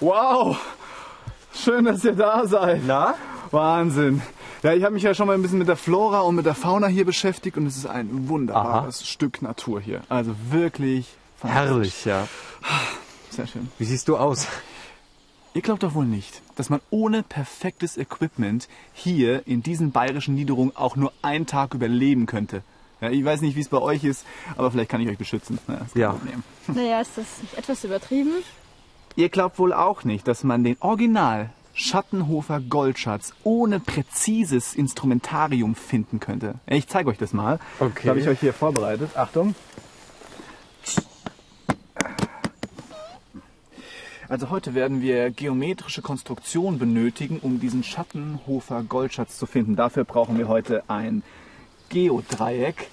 Wow! Schön, dass ihr da seid. Na? Wahnsinn. Ja, ich habe mich ja schon mal ein bisschen mit der Flora und mit der Fauna hier beschäftigt und es ist ein wunderbares Stück Natur hier. Also wirklich Herrlich, ja. Sehr schön. Wie siehst du aus? Ihr glaubt doch wohl nicht, dass man ohne perfektes Equipment hier in diesen bayerischen Niederungen auch nur einen Tag überleben könnte. Ja, ich weiß nicht, wie es bei euch ist, aber vielleicht kann ich euch beschützen. Ja, ist kein Ja. Problem. Naja, ist das nicht etwas übertrieben? Ihr glaubt wohl auch nicht, dass man den Original Schattenhofer Goldschatz ohne präzises Instrumentarium finden könnte. Ich zeige euch das mal. Okay. Das habe ich euch hier vorbereitet. Achtung. Also heute werden wir geometrische Konstruktion benötigen, um diesen Schattenhofer Goldschatz zu finden. Dafür brauchen wir heute ein Geodreieck.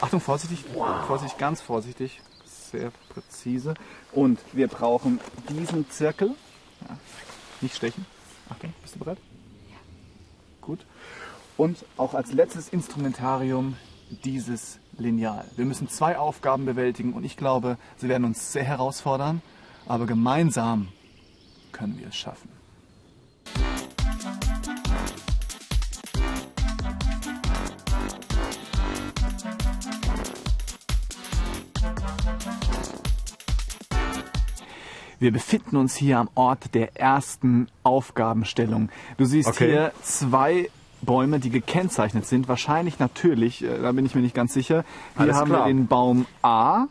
Achtung, vorsichtig, vorsichtig, ganz vorsichtig, sehr präzise. Und wir brauchen diesen Zirkel. Ja, nicht stechen. Achtung, bist du bereit? Ja. Gut. Und auch als letztes Instrumentarium dieses Lineal. Wir müssen zwei Aufgaben bewältigen und ich glaube, sie werden uns sehr herausfordern, aber gemeinsam können wir es schaffen. Wir befinden uns hier am Ort der ersten Aufgabenstellung. Du siehst Okay. hier zwei Bäume, die gekennzeichnet sind. Wahrscheinlich natürlich, äh, da bin ich mir nicht ganz sicher. Hier Alles haben klar. wir den Baum A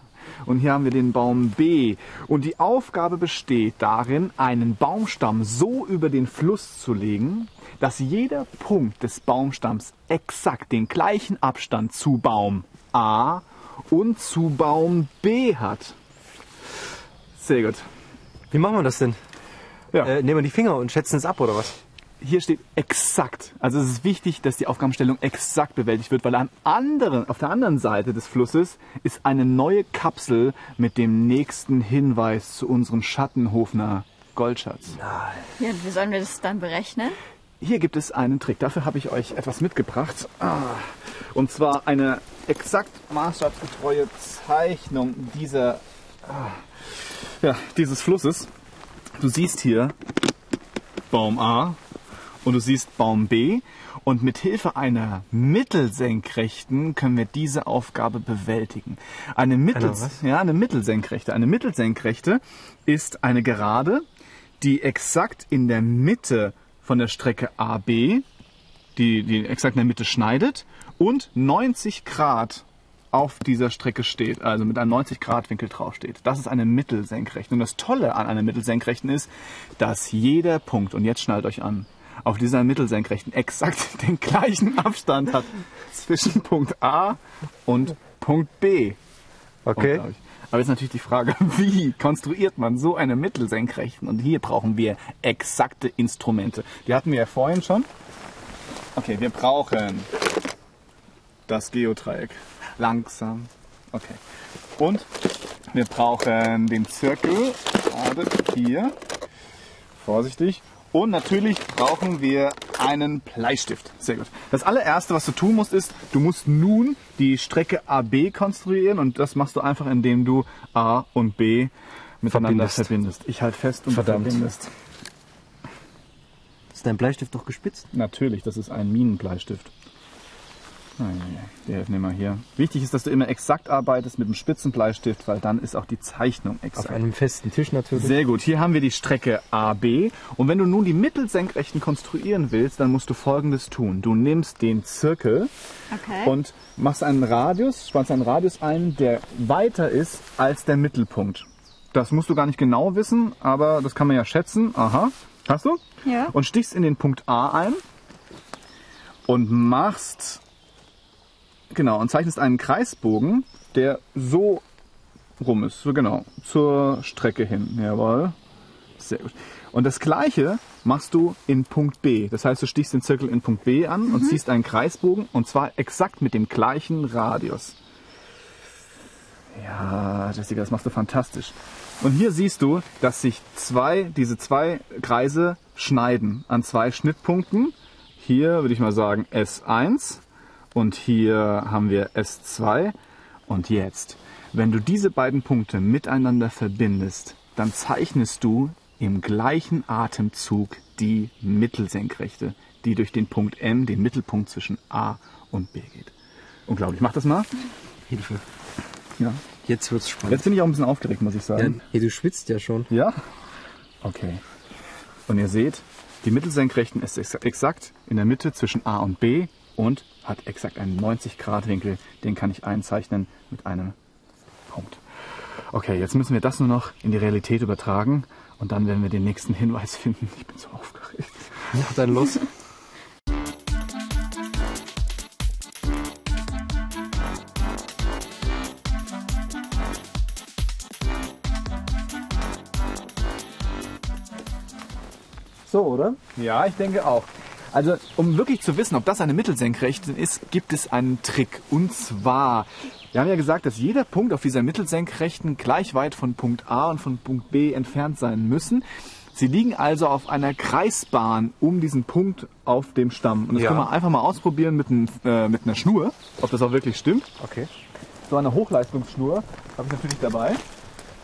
und hier haben wir den Baum B. Und die Aufgabe besteht darin, einen Baumstamm so über den Fluss zu legen, dass jeder Punkt des Baumstamms exakt den gleichen Abstand zu Baum A und zu Baum B hat. Sehr gut. Wie machen wir das denn? Ja. Äh, nehmen wir die Finger und schätzen es ab, oder was? hier steht exakt. Also es ist wichtig, dass die Aufgabenstellung exakt bewältigt wird, weil am anderen, auf der anderen Seite des Flusses ist eine neue Kapsel mit dem nächsten Hinweis zu unserem Schattenhofner Goldschatz. Ja, und wie sollen wir das dann berechnen? Hier gibt es einen Trick. Dafür habe ich euch etwas mitgebracht. Ah, Und zwar eine exakt maßstabsgetreue Zeichnung dieser, ah, ja, dieses Flusses. Du siehst hier Baum A und du siehst Baum B. Und mit Hilfe einer Mittelsenkrechten können wir diese Aufgabe bewältigen. Eine, Mittel, Eine was? ja, eine Mittelsenkrechte. Eine Mittelsenkrechte ist eine Gerade, die exakt in der Mitte von der Strecke AB, die, die exakt in der Mitte schneidet und 90 Grad auf dieser Strecke steht, also mit einem 90 Grad Winkel drauf steht. Das ist eine Mittelsenkrechte. Und das Tolle an einer Mittelsenkrechten ist, dass jeder Punkt, und jetzt schnallt euch an, auf dieser Mittelsenkrechten exakt den gleichen Abstand hat zwischen Punkt A und Punkt B. Okay. Aber jetzt natürlich die Frage, wie konstruiert man so eine Mittelsenkrechten? Und hier brauchen wir exakte Instrumente. Die hatten wir ja vorhin schon. Okay, wir brauchen das Geodreieck. Langsam. Okay. Und wir brauchen den Zirkel. Gerade hier. Vorsichtig. Und natürlich brauchen wir einen Bleistift. Sehr gut. Das allererste, was du tun musst, ist, du musst nun die Strecke AB konstruieren und das machst du einfach, indem du A und B miteinander Verbindest. verbindest. Ich halte fest und Verdammt. verbindest. Ist dein Bleistift doch gespitzt? Natürlich, das ist ein Minenbleistift. Nein, wir helfen mal hier. Wichtig ist, dass du immer exakt arbeitest mit einem spitzen Bleistift, weil dann ist auch die Zeichnung Auf exakt. einem festen Tisch natürlich. Sehr gut. Hier haben wir die Strecke AB. Und wenn du nun die Mittelsenkrechten konstruieren willst, dann musst du Folgendes tun. Du nimmst den Zirkel Okay. und machst einen Radius, spannst einen Radius ein, der weiter ist als der Mittelpunkt. Das musst du gar nicht genau wissen, aber das kann man ja schätzen. Aha. Hast du? Ja. Und stichst in den Punkt A ein und machst, genau, und zeichnest einen Kreisbogen, der so rum ist, so genau, zur Strecke hin. Jawohl. Sehr gut. Und das gleiche machst du in Punkt B. Das heißt, du stichst den Zirkel in Punkt B an und ziehst einen Kreisbogen und zwar exakt mit dem gleichen Radius. Ja, Jessica, das machst du fantastisch. Und hier siehst du, dass sich zwei, diese zwei Kreise schneiden an zwei Schnittpunkten. Hier würde ich mal sagen S1 und hier haben wir S2. Und jetzt, wenn du diese beiden Punkte miteinander verbindest, dann zeichnest du im gleichen Atemzug die Mittelsenkrechte, die durch den Punkt M, den Mittelpunkt zwischen A und B geht. Unglaublich. Mach das mal. Hilfe. Ja. Jetzt wird's spannend. Jetzt bin ich auch ein bisschen aufgeregt, muss ich sagen. Hey, du schwitzt ja schon. Ja? Okay. Und ihr seht, die Mittelsenkrechten ist ex- exakt in der Mitte zwischen A und B und hat exakt einen 90-Grad-Winkel. Den kann ich einzeichnen mit einem Punkt. Okay, jetzt müssen wir das nur noch in die Realität übertragen und dann werden wir den nächsten Hinweis finden. Ich bin so aufgeregt. Ja, dann los. So, oder? Ja, ich denke auch. Also, um wirklich zu wissen, ob das eine Mittelsenkrechte ist, gibt es einen Trick. Und zwar, wir haben ja gesagt, dass jeder Punkt auf dieser Mittelsenkrechten gleich weit von Punkt A und von Punkt B entfernt sein müssen. Sie liegen also auf einer Kreisbahn um diesen Punkt auf dem Stamm. Und das Ja. können wir einfach mal ausprobieren mit, ein, äh, mit einer Schnur, ob das auch wirklich stimmt. Okay. So eine Hochleistungsschnur habe ich natürlich dabei.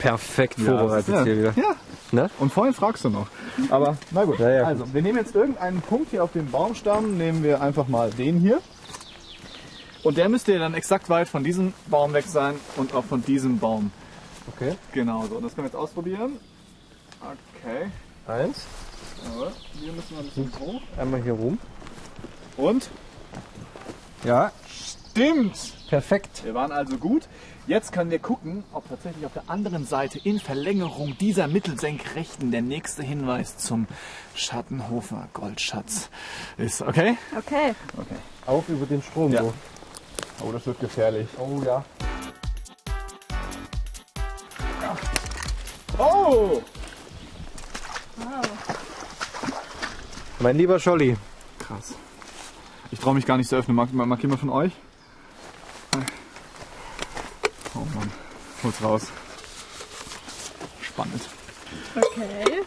Perfekt vorbereitet ja. hier wieder. Ja, Ne? und vorhin fragst du noch. Aber na gut. Ja, ja, also, wir nehmen jetzt irgendeinen Punkt hier auf dem Baumstamm, nehmen wir einfach mal den hier. Und der müsste ja dann exakt weit von diesem Baum weg sein und auch von diesem Baum. Okay. Genau so. Und das können wir jetzt ausprobieren. Okay. Eins. Jawohl. Hier müssen wir ein bisschen hoch. Einmal hier rum. Und? Ja. Stimmt! Perfekt. Wir waren also gut. Jetzt können wir gucken, ob tatsächlich auf der anderen Seite in Verlängerung dieser Mittelsenkrechten der nächste Hinweis zum Schattenhofer Goldschatz ist. Okay? Okay. Okay. Auf über den Strom. Ja. So. Oh, das wird gefährlich. Oh ja. Oh! Mein lieber Scholli. Krass. Ich traue mich gar nicht zu öffnen. Mag, mag jemand von euch? Oh Mann. Hol's raus. Spannend. Okay.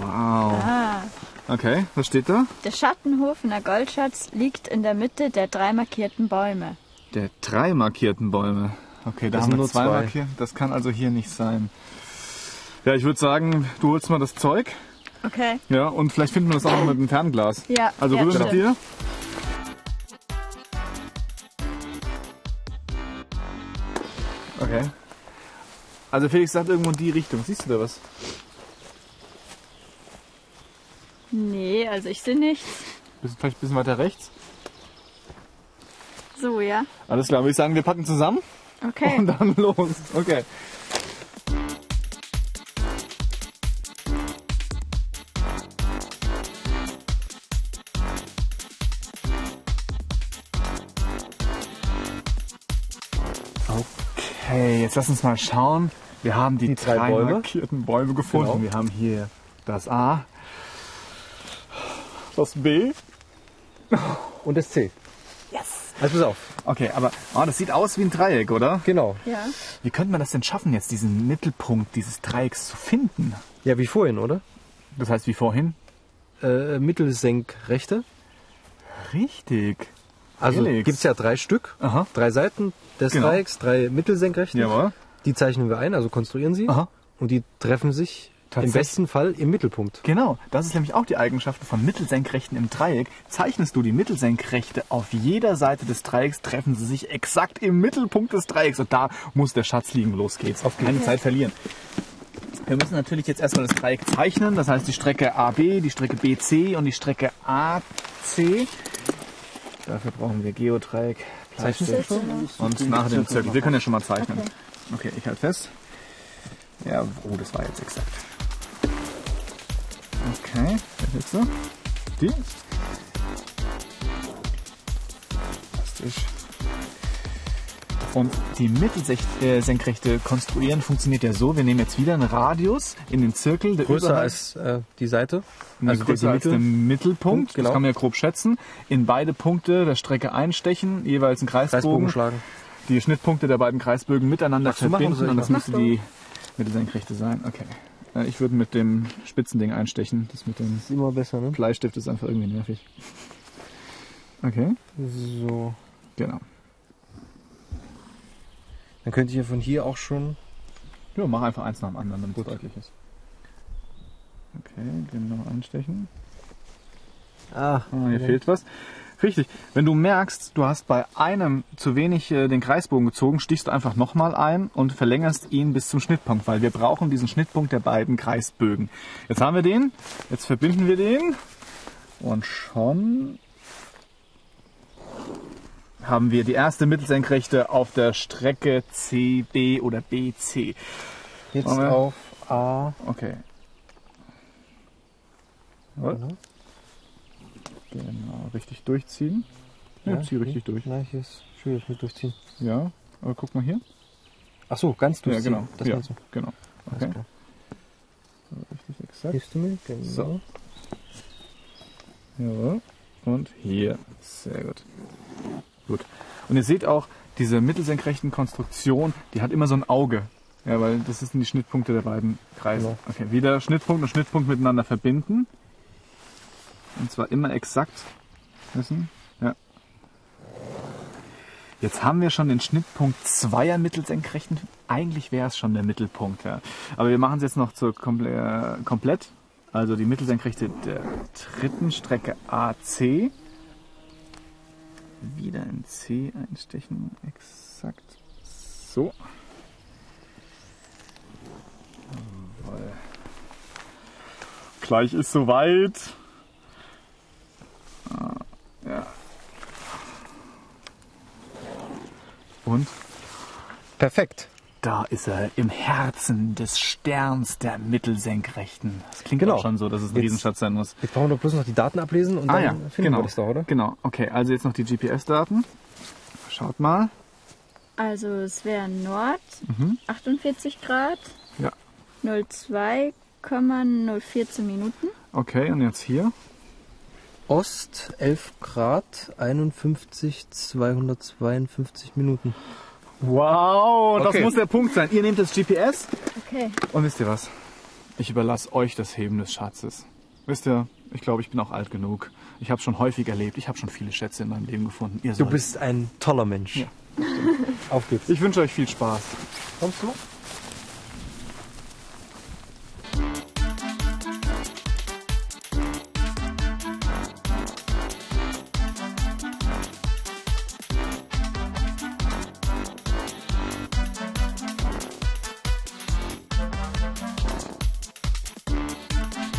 Wow. Ah. Okay, was steht da? Der Schattenhofener Goldschatz liegt in der Mitte der drei markierten Bäume. Der drei markierten Bäume. Okay, da Das haben sind wir nur zwei, zwei. markiert. Das kann also hier nicht sein. Ja, ich würde sagen, du holst mal das Zeug. Okay. Ja, und vielleicht finden wir das auch noch mit dem Fernglas. Ja, Also ja, rüber mit dir. Okay. Also Felix sagt irgendwo in die Richtung. Siehst du da was? Nee, also ich sehe nichts. Bisschen, vielleicht ein bisschen weiter rechts. So, ja. Alles klar, würde ich sagen, wir packen zusammen Okay. und dann los. Okay. Okay, jetzt lass uns mal schauen. Wir haben die, Die drei drei Bäume. markierten Bäume gefunden. Genau. Wir haben hier das A, das B. Und das C. Yes. Also pass auf. Okay, aber oh, das sieht aus wie ein Dreieck, oder? Genau. Ja. Wie könnte man das denn schaffen, jetzt diesen Mittelpunkt dieses Dreiecks zu finden? Ja, wie vorhin, oder? Das heißt wie vorhin? Äh, Mittelsenkrechte. Richtig. Also Felix. gibt's ja drei Stück. Aha. Drei Seiten des Genau. Dreiecks, drei Mittelsenkrechte. Jawohl. Die zeichnen wir ein, also konstruieren sie. Aha. Und die treffen sich im besten Fall im Mittelpunkt. Genau, das ist nämlich auch die Eigenschaft von Mittelsenkrechten im Dreieck. Zeichnest du die Mittelsenkrechte auf jeder Seite des Dreiecks, treffen sie sich exakt im Mittelpunkt des Dreiecks. Und da muss der Schatz liegen. Los geht's. Auf keine Zeit verlieren. Wir müssen natürlich jetzt erstmal das Dreieck zeichnen. Das heißt die Strecke AB, die Strecke BC und die Strecke AC. Dafür brauchen wir Geodreieck, schon? und nachher den Zirkel. Wir können ja schon mal zeichnen. Okay, ich halte fest. Ja, oh, das war jetzt exakt. Okay, wer willst du? Die? Fantastisch. Und die Mittelsenkrechte konstruieren funktioniert ja so, wir nehmen jetzt wieder einen Radius in den Zirkel, der Größer als äh, die Seite. Also größer als Mitte- der Mittelpunkt, Punkt, genau. das kann man ja grob schätzen, in beide Punkte der Strecke einstechen, jeweils einen Kreisbogen Kreisbogen, schlagen. die Schnittpunkte der beiden Kreisbögen miteinander Magst verbinden und das müsste die Mittelsenkrechte sein. Okay. Äh, Ich würde mit dem Spitzending einstechen, das mit dem Ist immer besser, ne? Bleistift ist einfach irgendwie nervig. Okay, So. genau. Dann könnte ich ja von hier auch schon Ja, mach einfach eins nach dem anderen, damit es deutlich ist. Okay, genau einstechen. Ah, Ah, hier fehlt was. Richtig. Wenn du merkst, du hast bei einem zu wenig äh, den Kreisbogen gezogen, stichst du einfach nochmal ein und verlängerst ihn bis zum Schnittpunkt, weil wir brauchen diesen Schnittpunkt der beiden Kreisbögen. Jetzt haben wir den, jetzt verbinden wir den und schon haben wir die erste Mittelsenkrechte auf der Strecke CB oder BC. Jetzt auf A. Okay. Was? Genau. Genau, richtig durchziehen. Ja, zieh richtig durch. Nein, hier ist schwierig mit durchziehen. Ja, aber guck mal hier. Ach so, ganz durchziehen. Ja, genau. Das ja, meinst du. genau. Okay. So, richtig exakt. Hilfst du mir? Genau. So. Ja. Und hier. Sehr gut. Gut. Und ihr seht auch, diese mittelsenkrechten Konstruktion, die hat immer so ein Auge. Ja, weil das sind die Schnittpunkte der beiden Kreise. Genau. Okay, wieder Schnittpunkt und Schnittpunkt miteinander verbinden. Und zwar immer exakt wissen. Ja. Jetzt haben wir schon den Schnittpunkt zweier Mittelsenkrechten. Eigentlich wäre es schon der Mittelpunkt. Ja. Aber wir machen es jetzt noch zur komple äh, komplett. Also die Mittelsenkrechte der dritten Strecke AC. Wieder in C einstechen. Exakt. So. Jawohl. Gleich ist soweit. Ah, Ja. Und Perfekt. Da ist er im Herzen des Sterns der Mittelsenkrechten. Das klingt Genau. auch schon so, dass es ein Jetzt- Riesenschatz sein muss. Jetzt brauchen wir doch bloß noch die Daten ablesen und Ah dann ja, finden genau. wir das doch, oder? Genau. Okay, also jetzt noch die GPS-Daten. Schaut mal. Also es wäre Nord Mhm. 48 Grad, Ja. 02,014 Minuten. Okay, und jetzt hier. Ost 11 Grad, 51, 252 Minuten. Wow, das Okay. muss der Punkt sein. Ihr nehmt das GPS Okay. und wisst ihr was? Ich überlasse euch das Heben des Schatzes. Wisst ihr, ich glaube, ich bin auch alt genug. Ich habe schon häufig erlebt. Ich habe schon viele Schätze in meinem Leben gefunden. Ihr Du sollt. bist ein toller Mensch. Ja, Auf geht's. Ich wünsche euch viel Spaß. Kommst du?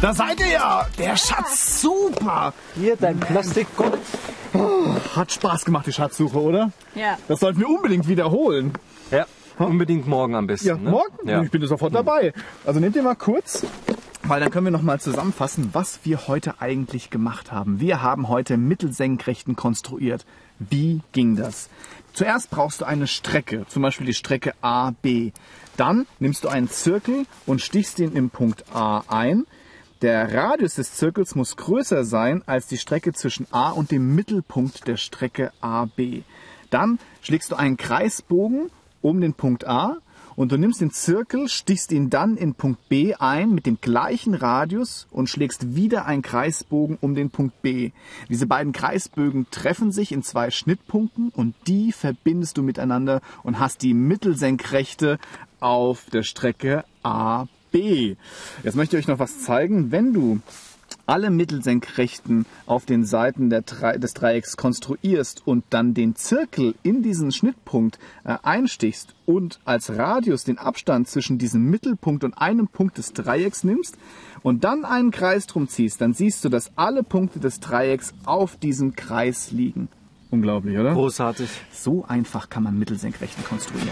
Da seid ihr ja! Der Schatz, super! Hier, dein Plastikgott. Hat Spaß gemacht, die Schatzsuche, oder? Ja. Das sollten wir unbedingt wiederholen. Ja, unbedingt morgen am besten. Ja, ne? morgen? Ja. Ich bin sofort dabei. Also nehmt ihr mal kurz, weil dann können wir noch mal zusammenfassen, was wir heute eigentlich gemacht haben. Wir haben heute Mittelsenkrechten konstruiert. Wie ging das? Zuerst brauchst du eine Strecke, zum Beispiel die Strecke AB. Dann nimmst du einen Zirkel und stichst ihn im Punkt A ein. Der Radius des Zirkels muss größer sein als die Strecke zwischen A und dem Mittelpunkt der Strecke AB. Dann schlägst du einen Kreisbogen um den Punkt A und du nimmst den Zirkel, stichst ihn dann in Punkt B ein mit dem gleichen Radius und schlägst wieder einen Kreisbogen um den Punkt B. Diese beiden Kreisbögen treffen sich in zwei Schnittpunkten und die verbindest du miteinander und hast die Mittelsenkrechte auf der Strecke AB. Jetzt möchte ich euch noch was zeigen. Wenn du alle Mittelsenkrechten auf den Seiten Dre des Dreiecks konstruierst und dann den Zirkel in diesen Schnittpunkt äh, einstichst und als Radius den Abstand zwischen diesem Mittelpunkt und einem Punkt des Dreiecks nimmst und dann einen Kreis drum ziehst, dann siehst du, dass alle Punkte des Dreiecks auf diesem Kreis liegen. Unglaublich, oder? Großartig. So einfach kann man Mittelsenkrechten konstruieren.